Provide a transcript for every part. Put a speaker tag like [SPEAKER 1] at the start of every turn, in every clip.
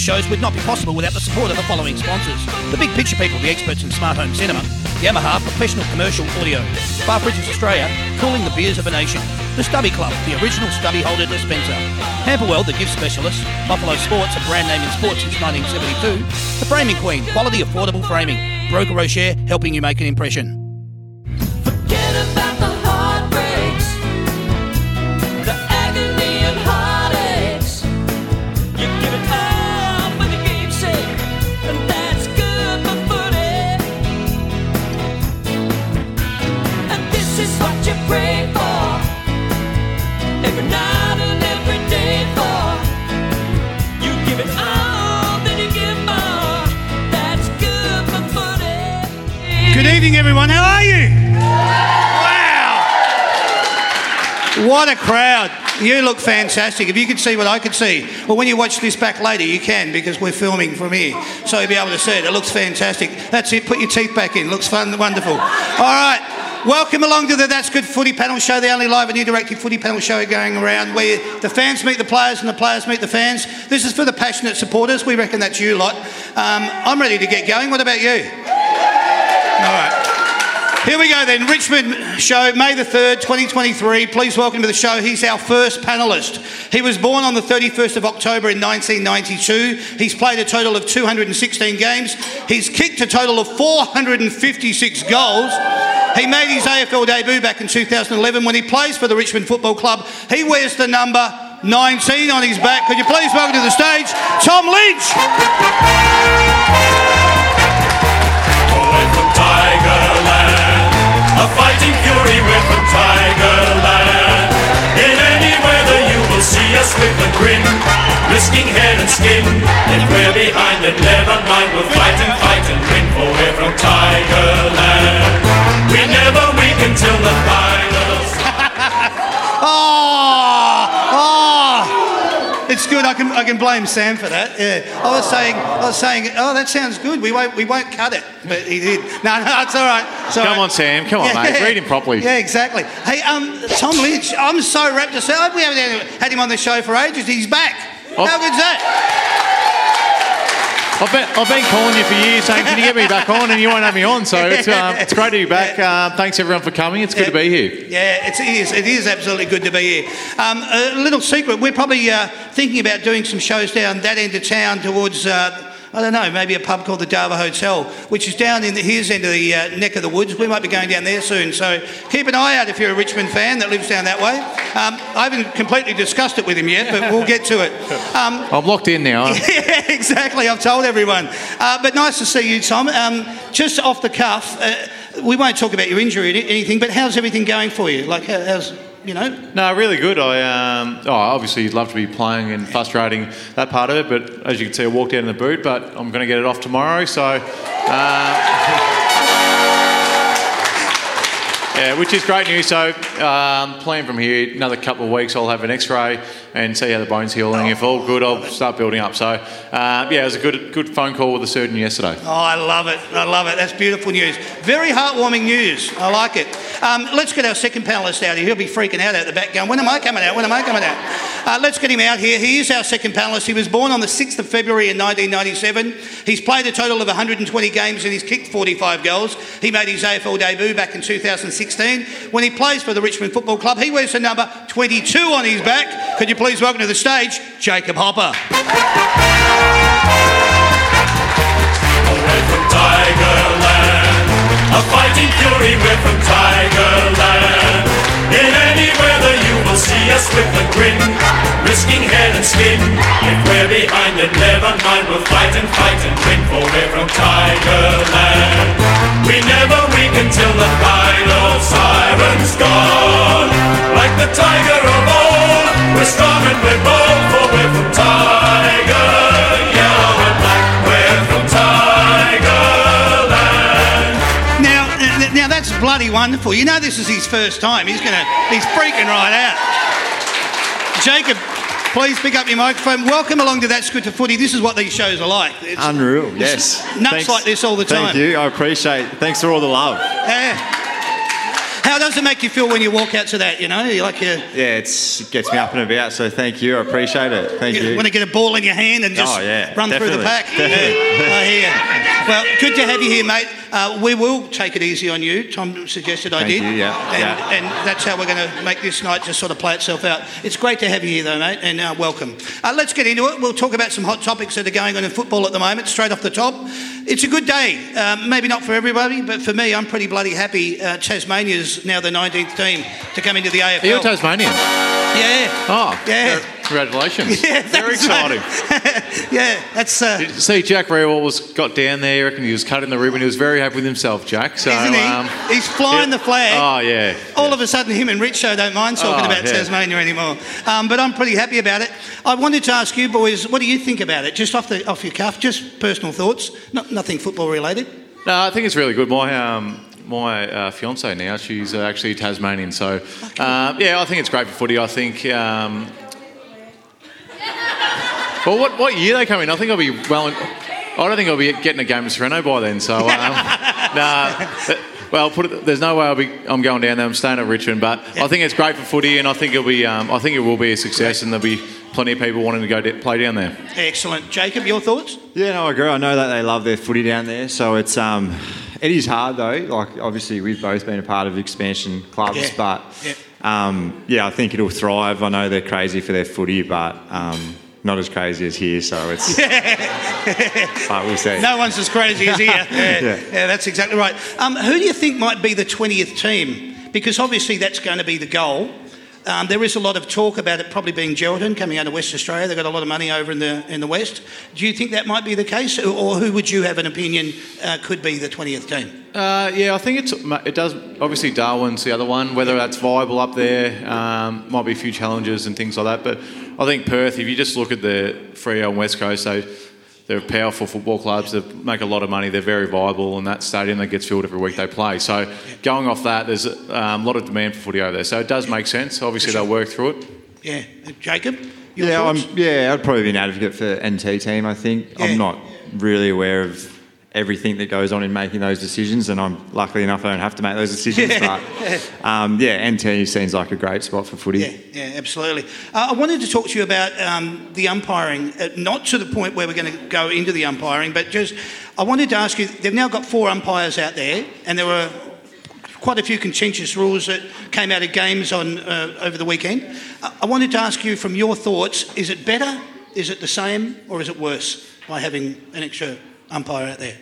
[SPEAKER 1] shows would not be possible without the support of the following sponsors. The Big Picture People, the experts in smart home cinema. Yamaha Professional Commercial Audio. Bar Fridges Australia, cooling the beers of a nation. The Stubby Club, the original stubby holder dispenser. Hamperwell, the gift specialist. Buffalo Sports, a brand name in sports since 1972. The Framing Queen, quality affordable framing. Broker Rocher, helping you make an impression.
[SPEAKER 2] What
[SPEAKER 1] a crowd. You look fantastic. If you could see what I could see. Well, when you watch this back later, you can because we're filming from here. So you'll be able to see it. It looks fantastic. That's it. Put your teeth back in. Looks fun, wonderful. All right. Welcome along to the That's Good Footy Panel Show, the only live and interactive footy panel show going around where the fans meet the players and the players meet the fans. This is for the passionate supporters. We reckon that's you lot. Um, I'm ready to get going. What about you? All right. Here we go then. Richmond show, May the 3rd, 2023. Please welcome to the show. He's our first panellist. He was born on the 31st of October in 1992. He's played a total of 216 games. He's kicked a total of 456 goals. He made his AFL debut back in 2011 when he plays for the Richmond Football Club. He wears the number 19 on his back. Could you please welcome to the stage Tom Lynch?
[SPEAKER 3] Tigerland. In any weather, you will see us with a grin, risking head and skin. If we're behind, then never mind. We'll fight and fight and win, for from Tigerland. We never weaken till the finals.
[SPEAKER 1] I can, I can blame Sam for that. Yeah. I was saying, I was saying, oh, that sounds good. We won't, we won't cut it, but he did. No, no, it's all right. It's all
[SPEAKER 4] Come
[SPEAKER 1] right.
[SPEAKER 4] on, Sam. Come on, mate. Read him properly.
[SPEAKER 1] Yeah, exactly. Hey, um, Tom Lynch, I'm so rapt to say we haven't had him on the show for ages. He's back.
[SPEAKER 4] Oh.
[SPEAKER 1] How good's that?
[SPEAKER 4] I've been, I've been calling you for years saying, can you get me back on? And you won't have me on. So it's, um, it's great to be back. Um, thanks, everyone, for coming. It's good to be here.
[SPEAKER 1] Yeah, it's, it is. It is absolutely good to be here. Um, a little secret: we're probably uh, thinking about doing some shows down that end of town towards. Uh, I don't know, maybe a pub called the Dava Hotel, which is down in the, his end of the uh, neck of the woods. We might be going down there soon, so keep an eye out if you're a Richmond fan that lives down that way. Um, I haven't completely discussed it with him yet, but we'll get to it. Um,
[SPEAKER 4] I'm locked in now.
[SPEAKER 1] yeah, exactly. I've told everyone. Uh, but nice to see you, Tom. Um, just off the cuff, uh, we won't talk about your injury or anything, but how's everything going for you? Like, how, how's, you know?
[SPEAKER 4] No, really good. I um, oh, obviously you'd love to be playing and frustrating that part of it, but as you can see, I walked out in the boot, but I'm going to get it off tomorrow. So, uh, yeah, which is great news. So, um, playing from here, another couple of weeks, I'll have an X-ray and see how the bones healing. If all good, I'll start building up. So, uh, yeah, it was a good good phone call with the surgeon yesterday.
[SPEAKER 1] Oh, I love it. I love it. That's beautiful news. Very heartwarming news. I like it. Um, let's get our second panellist out here. He'll be freaking out at the back going, when am I coming out? When am I coming out? Uh, let's get him out here. He is our second panellist. He was born on the 6th of February in 1997. He's played a total of 120 games and he's kicked 45 goals. He made his AFL debut back in 2016. When he plays for the Richmond Football Club, he wears the number 22 on his back. Could you please welcome to the stage, Jacob Hopper?
[SPEAKER 3] We're from Tigerland, a fighting fury. We're from Tigerland. Till the final siren's gone. Like the tiger of old, we're strong and we're bold, for we're from Tiger. Yellow and black, we're from Tigerland.
[SPEAKER 1] Now, now that's bloody wonderful. You know this is his first time. He's gonna, he's freaking right out. Jacob, please pick up your microphone. Welcome along to That's Good to Footy. This is what these shows are like. It's
[SPEAKER 5] Unreal, yes.
[SPEAKER 1] nuts like this all the time.
[SPEAKER 5] Thank you, I appreciate it. Thanks for all the love.
[SPEAKER 1] How does it make you feel when you walk out to that? You know, you like you,
[SPEAKER 5] Yeah, it's, it gets me up and about, so thank you. I appreciate it. Thank you.
[SPEAKER 1] want to get a ball in your hand and just
[SPEAKER 5] Oh, yeah,
[SPEAKER 1] run through the pack.
[SPEAKER 5] definitely.
[SPEAKER 1] Yeah, hear. Well, good to have you here, mate. Uh, we will take it easy on you. Tom suggested I
[SPEAKER 5] Thank
[SPEAKER 1] did.
[SPEAKER 5] you, yeah,
[SPEAKER 1] and,
[SPEAKER 5] yeah.
[SPEAKER 1] and that's how we're going to make this night just sort of play itself out. It's great to have you here, though, mate, and uh, welcome. Uh, let's get into it. We'll talk about some hot topics that are going on in football at the moment, straight off the top. It's a good day. Um, maybe not for everybody, but for me, I'm pretty bloody happy. Uh, Tasmania's now the 19th team to come into the AFL.
[SPEAKER 4] Are you Tasmanian?
[SPEAKER 1] Yeah.
[SPEAKER 4] Oh,
[SPEAKER 1] Yeah.
[SPEAKER 4] Congratulations.
[SPEAKER 1] Yeah,
[SPEAKER 4] Very exciting.
[SPEAKER 1] yeah, that's. Uh,
[SPEAKER 4] See, Jack Riewoldt was got down there. I reckon he was cutting the ribbon. He was very happy with himself, Jack. So,
[SPEAKER 1] Isn't he?
[SPEAKER 4] um,
[SPEAKER 1] He's flying
[SPEAKER 4] yeah.
[SPEAKER 1] the flag.
[SPEAKER 4] Oh yeah.
[SPEAKER 1] All of a sudden, him and Richo don't mind talking
[SPEAKER 4] Oh,
[SPEAKER 1] about
[SPEAKER 4] yeah.
[SPEAKER 1] Tasmania anymore. Um, but I'm pretty happy about it. I wanted to ask you boys, what do you think about it? Just off the off your cuff, just personal thoughts, not, nothing football related.
[SPEAKER 4] No, I think it's really good. My um, my uh, fiance now, she's uh, actually Tasmanian. So, um, yeah, I think it's great for footy. I think. Um, well, what, what year they come in? I think I'll be well. In, I don't think I'll be getting a game of Sorrento by then. So, um, nah. Well, put it, there's no way I'll be. I'm going down there. I'm staying at Richmond, but I think it's great for footy, and I think it'll be. Um, I think it will be a success, and there'll be plenty of people wanting to go d- play down there.
[SPEAKER 1] Excellent, Jacob. Your thoughts?
[SPEAKER 5] Yeah, no, I agree. I know that they love their footy down there, so it's um, it is hard though. Like obviously, we've both been a part of expansion clubs,
[SPEAKER 1] Yeah.
[SPEAKER 5] but
[SPEAKER 1] Yeah.
[SPEAKER 5] um, yeah, I think it'll thrive. I know they're crazy for their footy, but um, not as crazy as here. So it's. but we'll see.
[SPEAKER 1] No one's as crazy as here. Yeah,
[SPEAKER 5] Yeah.
[SPEAKER 1] yeah, that's exactly right. Um, who do you think might be the 20th team? Because obviously that's going to be the goal. Um, there is a lot of talk about it probably being Geraldton coming out of West Australia. They've got a lot of money over in the in the West. Do you think that might be the case, or, who would you have an opinion uh, could be the 20th team?
[SPEAKER 4] Uh, yeah, I think it's it does. Obviously, Darwin's the other one. Whether that's viable up there, um, might be a few challenges and things like that. But I think Perth, if you just look at the Freo and West Coast, they they're powerful football clubs. They make a lot of money. They're very viable, and that stadium that gets filled every week they play. So going off that, there's um, a lot of demand for footy over there. So it does make sense. Obviously, they'll work through it.
[SPEAKER 1] Yeah, Jacob. Your
[SPEAKER 5] Yeah, I'm, yeah, I'd probably be an advocate for NT team. I think
[SPEAKER 1] Yeah.
[SPEAKER 5] I'm not really aware of everything that goes on in making those decisions, and I'm luckily enough I don't have to make those decisions.
[SPEAKER 1] Yeah.
[SPEAKER 5] But um, yeah, NT seems like a great spot for footy.
[SPEAKER 1] Yeah, yeah, absolutely. Uh, I wanted to talk to you about um, the umpiring, uh, not to the point where we're going to go into the umpiring, but just I wanted to ask you. They've now got four umpires out there, and there were quite a few contentious rules that came out of games on uh, over the weekend. I I wanted to ask you, from your thoughts, is it better, is it the same, or is it worse by having an extra umpire out there?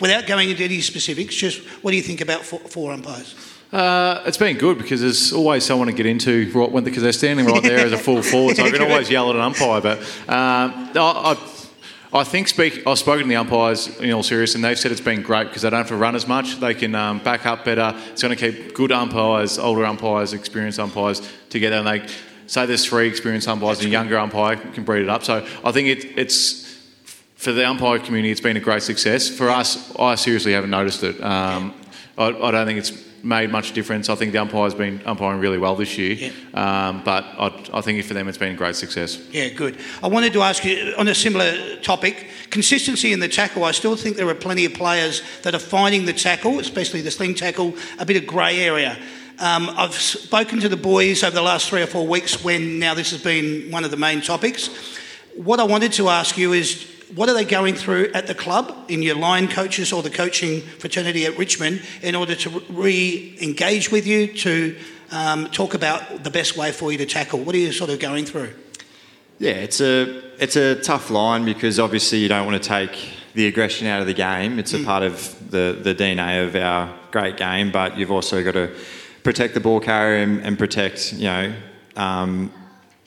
[SPEAKER 1] Without going into any specifics, just what do you think about four, four umpires?
[SPEAKER 4] Uh, it's been good because there's always someone to get into right when because they're standing right there as a full forward, so I can always yell at an umpire. But um, I, I, I think speak. I've spoken to the umpires in all seriousness, and they've said it's been great because they don't have to run as much. They can um, back up better. It's going to keep good umpires, older umpires, experienced umpires together, and they say there's three experienced umpires and a younger umpire can breed it up. So I think it, it's for the umpire community, it's been a great success. For us, I seriously haven't noticed it. Um, I, I don't think it's made much difference. I think the umpire's been umpiring really well this year, um, but I, I think for them it's been a great success.
[SPEAKER 1] Yeah, good. I wanted to ask you on a similar topic consistency in the tackle. I still think there are plenty of players that are finding the tackle, especially the sling tackle, a bit of grey area. Um, I've spoken to the boys over the last three or four weeks when now this has been one of the main topics. What I wanted to ask you is what are they going through at the club in your line coaches or the coaching fraternity at Richmond in order to re engage with you to um, talk about the best way for you to tackle? What are you sort of going through?
[SPEAKER 5] Yeah, it's a it's a tough line because obviously you don't want to take the aggression out of the game. It's a part of the, the DNA of our great game, but you've also got to protect the ball carrier and, and protect you know um,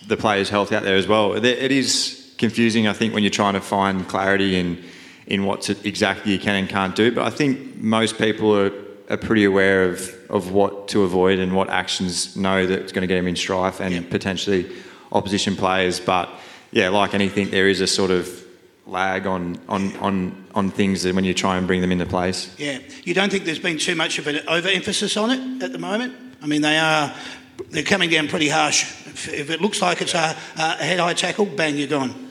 [SPEAKER 5] the players' health out there as well. It it is confusing, I think, when you're trying to find clarity in in what exactly you can and can't do. But I think most people are, are pretty aware of, of what to avoid and what actions know that's going to get them in strife and potentially opposition players. But yeah, like anything, there is a sort of lag on, on, on, on things when you try and bring them into place.
[SPEAKER 1] Yeah. You don't think there's been too much of an overemphasis on it at the moment? I mean, they are they're coming down pretty harsh. If, if it looks like it's a, a head-high tackle, bang, you're gone.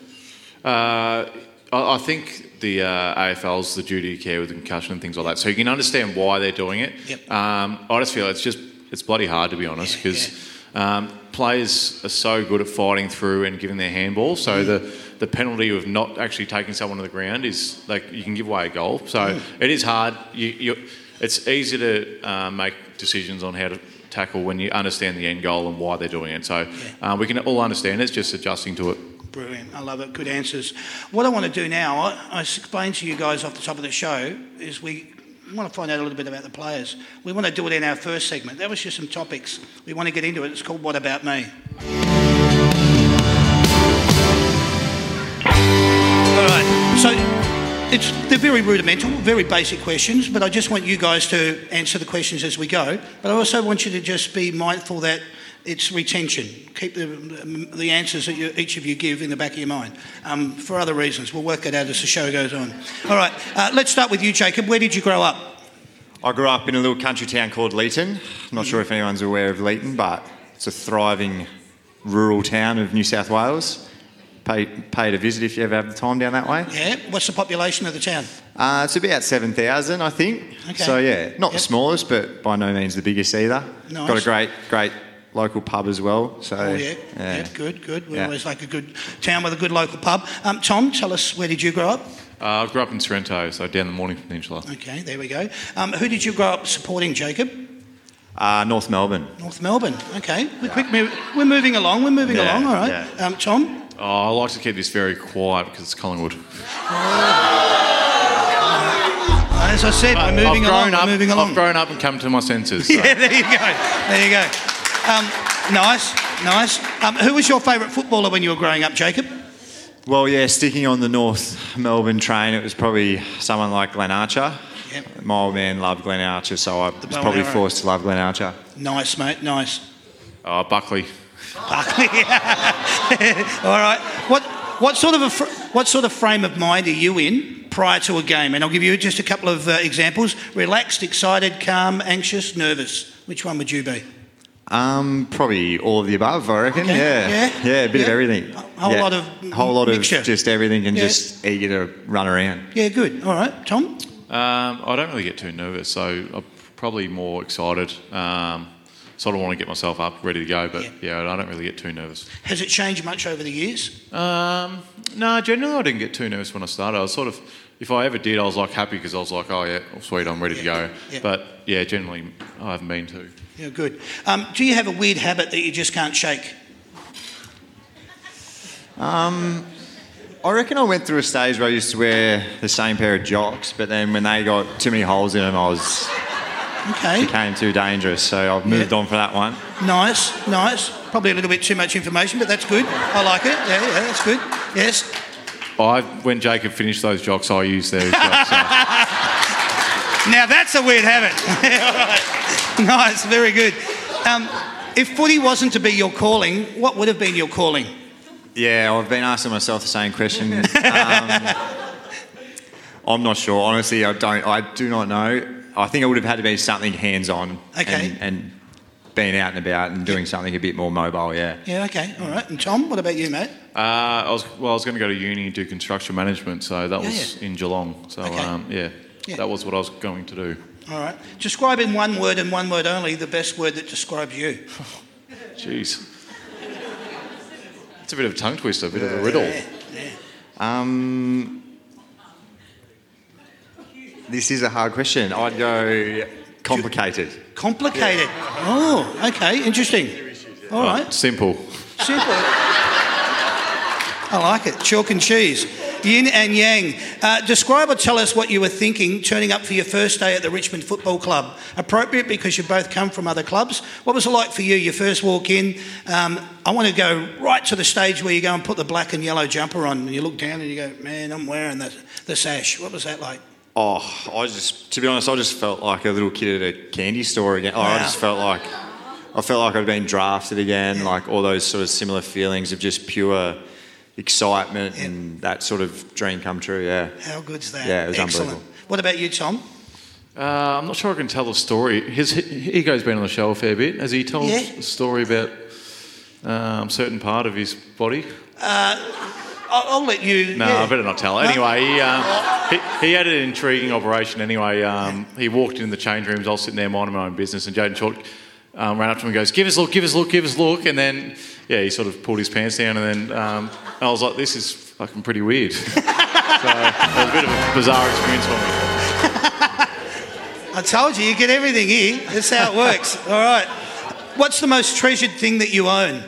[SPEAKER 4] Uh, I, I think the uh, AFL's the duty of care with concussion and things like that, so you can understand why they're doing it.
[SPEAKER 1] Yep.
[SPEAKER 4] Um, I just feel it's just it's bloody hard to be honest because um, players are so good at fighting through and giving their handball. So the the penalty of not actually taking someone to the ground is like you can give away a goal. So it is hard. You, you, it's easy to uh, make decisions on how to tackle when you understand the end goal and why they're doing it. So uh, we can all understand it. It's just adjusting to it.
[SPEAKER 1] Brilliant. I love it. Good answers. What I want to do now, I, I explained to you guys off the top of the show, is we want to find out a little bit about the players. We want to do it in our first segment. That was just some topics. We want to get into it. It's called What About Me? All right. So it's they're very rudimental, very basic questions, but I just want you guys to answer the questions as we go. But I also want you to just be mindful that it's retention. Keep the, the answers that you, each of you give in the back of your mind um, for other reasons. We'll work it out as the show goes on. All right, uh, let's start with you, Jacob. Where did you grow up?
[SPEAKER 5] I grew up in a little country town called Leeton. I'm not sure if anyone's aware of Leeton, but it's a thriving rural town of New South Wales. Pay, pay to visit if you ever have the time down that way.
[SPEAKER 1] Yeah. What's the population of the town?
[SPEAKER 5] Uh, it's about 7,000, I think.
[SPEAKER 1] Okay.
[SPEAKER 5] So, yeah, not
[SPEAKER 1] Yep.
[SPEAKER 5] the smallest, but by no means the biggest either.
[SPEAKER 1] Nice.
[SPEAKER 5] Got a great, great local pub as well. So,
[SPEAKER 1] Oh yeah, yeah, good, good. We always like a good town with a good local pub. Um, Tom, tell us where did you grow up?
[SPEAKER 4] Uh, I grew up in Sorrento, so down the Mornington Peninsula.
[SPEAKER 1] Okay, there we go. Um, who did you grow up supporting, Jacob?
[SPEAKER 5] Uh, North Melbourne.
[SPEAKER 1] North Melbourne. Okay, we're, quick move, we're moving along. We're moving
[SPEAKER 5] Yeah,
[SPEAKER 1] along. All right.
[SPEAKER 5] yeah.
[SPEAKER 1] Um, Tom.
[SPEAKER 4] Oh, I like to keep this very quiet because it's Collingwood.
[SPEAKER 1] As I said, we're moving
[SPEAKER 4] I've
[SPEAKER 1] along.
[SPEAKER 4] grown up.
[SPEAKER 1] We're moving along.
[SPEAKER 4] I've grown up and come to my senses. so.
[SPEAKER 1] yeah, there you go. There you go. Um, nice, nice. Um, who was your favourite footballer when you were growing up, Jacob?
[SPEAKER 5] Well, yeah, sticking on the North Melbourne train, it was probably someone like Glenn Archer.
[SPEAKER 1] Yep.
[SPEAKER 5] My old man loved Glenn Archer, so I was
[SPEAKER 1] Bow
[SPEAKER 5] probably forced to love Glenn Archer.
[SPEAKER 1] Nice, mate. Nice.
[SPEAKER 4] Oh, Buckley.
[SPEAKER 1] Buckley. All right. What what sort of a fr- what sort of frame of mind are you in prior to a game? And I'll give you just a couple of uh, examples: relaxed, excited, calm, anxious, nervous. Which one would you be?
[SPEAKER 5] Um, probably all of the above, I reckon.
[SPEAKER 1] Okay,
[SPEAKER 5] Yeah,
[SPEAKER 1] yeah,
[SPEAKER 5] yeah, a bit of everything.
[SPEAKER 1] A whole
[SPEAKER 5] Yeah.
[SPEAKER 1] lot of
[SPEAKER 5] whole lot
[SPEAKER 1] mixture.
[SPEAKER 5] of just everything, and
[SPEAKER 1] Yeah.
[SPEAKER 5] just eager to run around.
[SPEAKER 1] Yeah, good. All right, Tom.
[SPEAKER 4] Um, I don't really get too nervous, so I'm probably more excited. Um, sort of want to get myself up, ready to go, but
[SPEAKER 1] Yeah.
[SPEAKER 4] yeah, I don't really get too nervous.
[SPEAKER 1] Has it changed much over the years?
[SPEAKER 4] Um, no, generally I didn't get too nervous when I started. I was sort of, if I ever did, I was like happy because I was like, oh yeah, sweet, I'm ready to go.
[SPEAKER 1] Yeah.
[SPEAKER 4] But yeah, generally I haven't been too.
[SPEAKER 1] Yeah, good. Um, do you have a weird habit that you just can't shake?
[SPEAKER 5] I reckon I went through a stage where I used to wear the same pair of jocks, but then when they got too many holes in them, I was
[SPEAKER 1] Okay.
[SPEAKER 5] became too dangerous. So I've moved
[SPEAKER 1] Yeah.
[SPEAKER 5] on for that one.
[SPEAKER 1] Nice, nice. Probably a little bit too much information, but that's good. I like it. Yeah, yeah, that's good. Yes.
[SPEAKER 4] I, when Jacob finished those jocks, I used those jocks. So.
[SPEAKER 1] Now that's a weird habit. All right. Nice, very good. Um, if footy wasn't to be your calling, what would have been your calling?
[SPEAKER 5] Yeah, I've been asking myself the same question. Um, I'm not sure. Honestly, I don't. I do not know. I think it would have had to be something hands-on.
[SPEAKER 1] Okay.
[SPEAKER 5] And, and being out and about and doing something a bit more mobile. Yeah.
[SPEAKER 1] Yeah, okay, all right. And Tom, what about you, mate?
[SPEAKER 4] Uh, I was well. I was going to go to uni and do construction management, so that
[SPEAKER 1] Yeah,
[SPEAKER 4] was
[SPEAKER 1] yeah.
[SPEAKER 4] in Geelong. So
[SPEAKER 1] Okay.
[SPEAKER 4] um, yeah,
[SPEAKER 1] Yeah.
[SPEAKER 4] that was what I was going to do.
[SPEAKER 1] All right. Describe in one word and one word only the best word that describes you.
[SPEAKER 4] Jeez, it's a bit of a tongue twister, a bit of a riddle.
[SPEAKER 5] Um, this is a hard question. I'd go complicated.
[SPEAKER 1] Complicated. Oh, okay, interesting. All right.
[SPEAKER 4] Simple.
[SPEAKER 1] Simple. I like it. Chalk and cheese. Yin and yang. Uh, describe or tell us what you were thinking turning up for your first day at the Richmond Football Club. Appropriate because you both come from other clubs. What was it like for you? your first walk in. Um, I want to go right to the stage where you go and put the black and yellow jumper on, and you look down and you go, "Man, I'm wearing the, the sash." What was that like?
[SPEAKER 5] Oh, I just, to be honest, I just felt like a little kid at a candy store again. Oh, I just felt like, I felt like I'd been drafted again. Like all those sort of similar feelings of just pure excitement and that sort of dream come true. Yeah.
[SPEAKER 1] How good's that?
[SPEAKER 5] Yeah, it was
[SPEAKER 1] Excellent.
[SPEAKER 5] unbelievable.
[SPEAKER 1] What about you, Tom?
[SPEAKER 4] Uh, I'm not sure I can tell the story. His ego's been on the show a fair bit. Has he told
[SPEAKER 1] Yeah.
[SPEAKER 4] a story about um, certain part of his body?
[SPEAKER 1] I'll, I'll let you.
[SPEAKER 4] No,
[SPEAKER 1] yeah.
[SPEAKER 4] I better not tell.
[SPEAKER 1] No?
[SPEAKER 4] Anyway, he, um, he, he had an intriguing operation. Anyway, um, he walked in the change rooms. I was sitting there minding my own business, and Jayden Short um, ran up to him and goes, "Give us a look, give us a look, give us a look," and then yeah, he sort of pulled his pants down, and then um, I was like, "This is fucking pretty weird." so it was a bit of a bizarre experience for me.
[SPEAKER 1] I told you, you get everything here. That's how it works. All right. What's the most treasured thing that you own?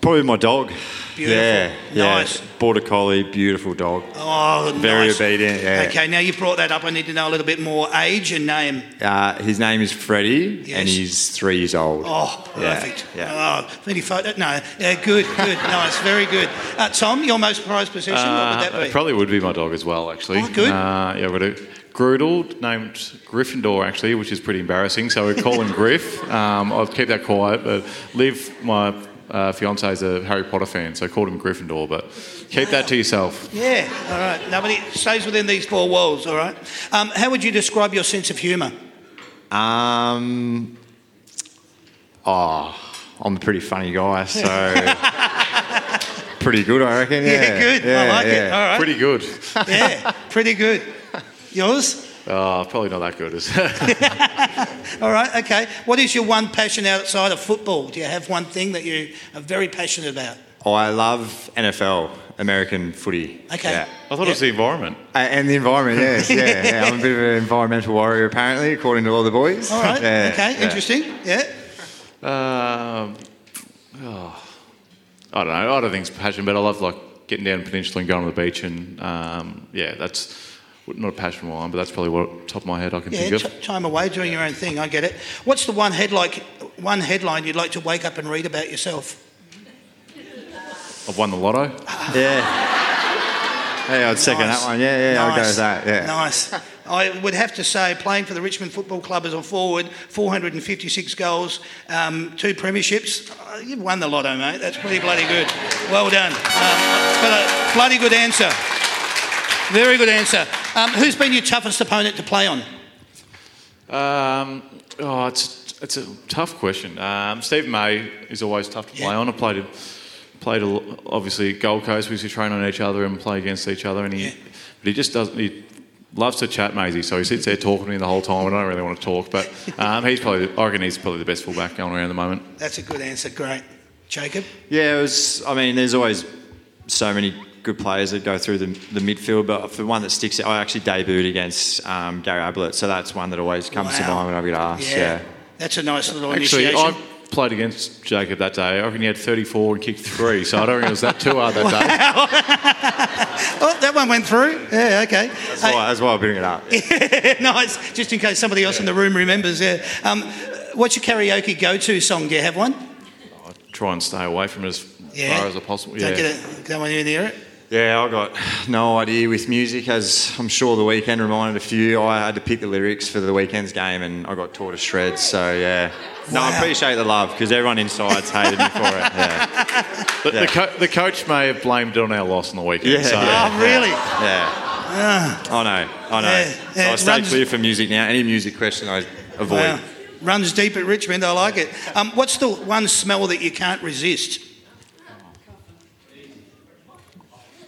[SPEAKER 5] Probably my dog.
[SPEAKER 1] Beautiful.
[SPEAKER 5] Yeah, yeah.
[SPEAKER 1] Nice.
[SPEAKER 5] Border collie, beautiful dog.
[SPEAKER 1] Oh,
[SPEAKER 5] Very
[SPEAKER 1] nice.
[SPEAKER 5] obedient. Yeah.
[SPEAKER 1] Okay, now you've brought that up. I need to know a little bit more age and name.
[SPEAKER 5] Uh, his name is Freddie,
[SPEAKER 1] Yes.
[SPEAKER 5] and he's three years old.
[SPEAKER 1] Oh,
[SPEAKER 5] Yeah,
[SPEAKER 1] perfect.
[SPEAKER 5] yeah.
[SPEAKER 1] Oh, any photo? No. Yeah, good, good, nice, very good. Uh, Tom, your most prized possession? what
[SPEAKER 4] Uh,
[SPEAKER 1] would that be?
[SPEAKER 4] it probably would be my dog as well, actually.
[SPEAKER 1] Oh, good.
[SPEAKER 4] Uh, yeah, got a Groodle named Gryffindor, actually, which is pretty embarrassing. So we call him Griff. Um, I'll keep that quiet. But Liv, my uh, fiance, is a Harry Potter fan, so I called him Gryffindor. But keep that to yourself.
[SPEAKER 1] Yeah, all right. Nobody stays within these four walls, all right? Um, how would you describe your sense of humour?
[SPEAKER 5] Um, oh, I'm a pretty funny guy, so pretty good, I reckon. Yeah,
[SPEAKER 1] Yeah, good. I like it. All right.
[SPEAKER 4] Pretty good.
[SPEAKER 1] Yeah, pretty good. Yours?
[SPEAKER 4] Oh, probably not that good. As
[SPEAKER 1] All right, okay. What is your one passion outside of football? Do you have one thing that you are very passionate about?
[SPEAKER 5] Oh, I love NFL, American footy.
[SPEAKER 1] Okay.
[SPEAKER 5] Yeah.
[SPEAKER 4] I thought it was the environment.
[SPEAKER 5] Uh, And the environment, yes, yeah, yeah. I'm a bit of an environmental warrior, apparently, according to all the boys.
[SPEAKER 1] All right,
[SPEAKER 5] Yeah,
[SPEAKER 1] okay,
[SPEAKER 5] yeah.
[SPEAKER 1] interesting. Yeah.
[SPEAKER 4] Um, oh, I don't know. I don't think it's passion, but I love like getting down the peninsula and going to the beach, and um, yeah, that's not a passion of mine, but that's probably what top of my head I can
[SPEAKER 1] Yeah,
[SPEAKER 4] think of.
[SPEAKER 1] t- time away doing your own thing. I get it. What's the one headline, one headline you'd like to wake up and read about yourself?
[SPEAKER 4] I've won the lotto.
[SPEAKER 5] Yeah. Hey, I'd second
[SPEAKER 1] Nice.
[SPEAKER 5] that one. Yeah, yeah, I'll go with that. Yeah.
[SPEAKER 1] Nice. I would have to say, playing for the Richmond Football Club as a forward, 456 goals, um, two premierships. Uh, you've won the lotto, mate. That's pretty bloody good. Well done. Um, but a bloody good answer. Very good answer. Um, who's been your toughest opponent to play on?
[SPEAKER 4] Um, oh, it's it's a tough question. Um, Steve May is always tough to play
[SPEAKER 1] Yeah.
[SPEAKER 4] on. I played a, played a, obviously Gold Coast. We used to train on each other and play against each other, and he
[SPEAKER 1] Yeah.
[SPEAKER 4] but he just doesn't. He loves to chat, Maisie. So he sits there talking to me the whole time. And I don't really want to talk, but um, he's probably I reckon he's probably the best fullback going around at the moment.
[SPEAKER 1] That's a good answer. Great. Jacob?
[SPEAKER 5] Yeah, it was. I mean, there's always so many good players that go through the, the midfield, but for one that sticks out, I actually debuted against um, Gary Ablett, so that's one that always comes to mind when I get asked. Yeah.
[SPEAKER 1] That's a nice little
[SPEAKER 4] Actually,
[SPEAKER 1] initiation.
[SPEAKER 4] I played against Jacob that day. I reckon he had 34 and kicked three, so I don't think it was that too hard that day.
[SPEAKER 1] Oh, that one went through. Yeah, okay.
[SPEAKER 5] That's, why, that's why I bring it up.
[SPEAKER 1] nice. Just in case somebody else in the room remembers. Yeah. Um, what's your karaoke go-to song? Do you have one?
[SPEAKER 4] I try and stay away from it as
[SPEAKER 1] Yeah.
[SPEAKER 4] far as I possibly.
[SPEAKER 1] Don't
[SPEAKER 4] Yeah.
[SPEAKER 1] get it. Don't want you to hear it.
[SPEAKER 5] Yeah, I got no idea with music, as I'm sure the weekend reminded a few. I had to pick the lyrics for the weekend's game, and I got tore to shreds. So yeah, no, I appreciate the love because everyone inside's hated me for it. Yeah,
[SPEAKER 4] The,
[SPEAKER 5] Yeah.
[SPEAKER 4] the, co- the coach may have blamed it on our loss on the weekend.
[SPEAKER 5] Yeah,
[SPEAKER 4] so,
[SPEAKER 5] yeah.
[SPEAKER 1] Oh, really?
[SPEAKER 5] yeah. I know, I know.
[SPEAKER 1] Yeah,
[SPEAKER 5] so I
[SPEAKER 1] it
[SPEAKER 5] stay
[SPEAKER 1] runs-
[SPEAKER 5] clear for music now. Any music question I avoid.
[SPEAKER 1] Wow. Runs deep at Richmond. I like it. Um, what's the one smell that you can't resist?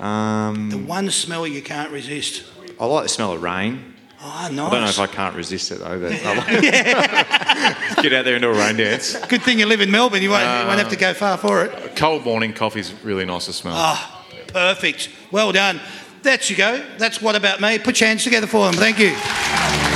[SPEAKER 5] Um,
[SPEAKER 1] The one smell you can't resist.
[SPEAKER 5] I like the smell of rain.
[SPEAKER 1] Oh, nice.
[SPEAKER 5] I don't know if I can't resist it though, but like
[SPEAKER 4] Get out there and do a rain dance.
[SPEAKER 1] Good thing you live in Melbourne. You won't, you won't have to go far for it.
[SPEAKER 4] Cold morning coffee's really nice to smell.
[SPEAKER 1] Ah, perfect. Well done. That's you go. That's what about me. Put your hands together for them. Thank you.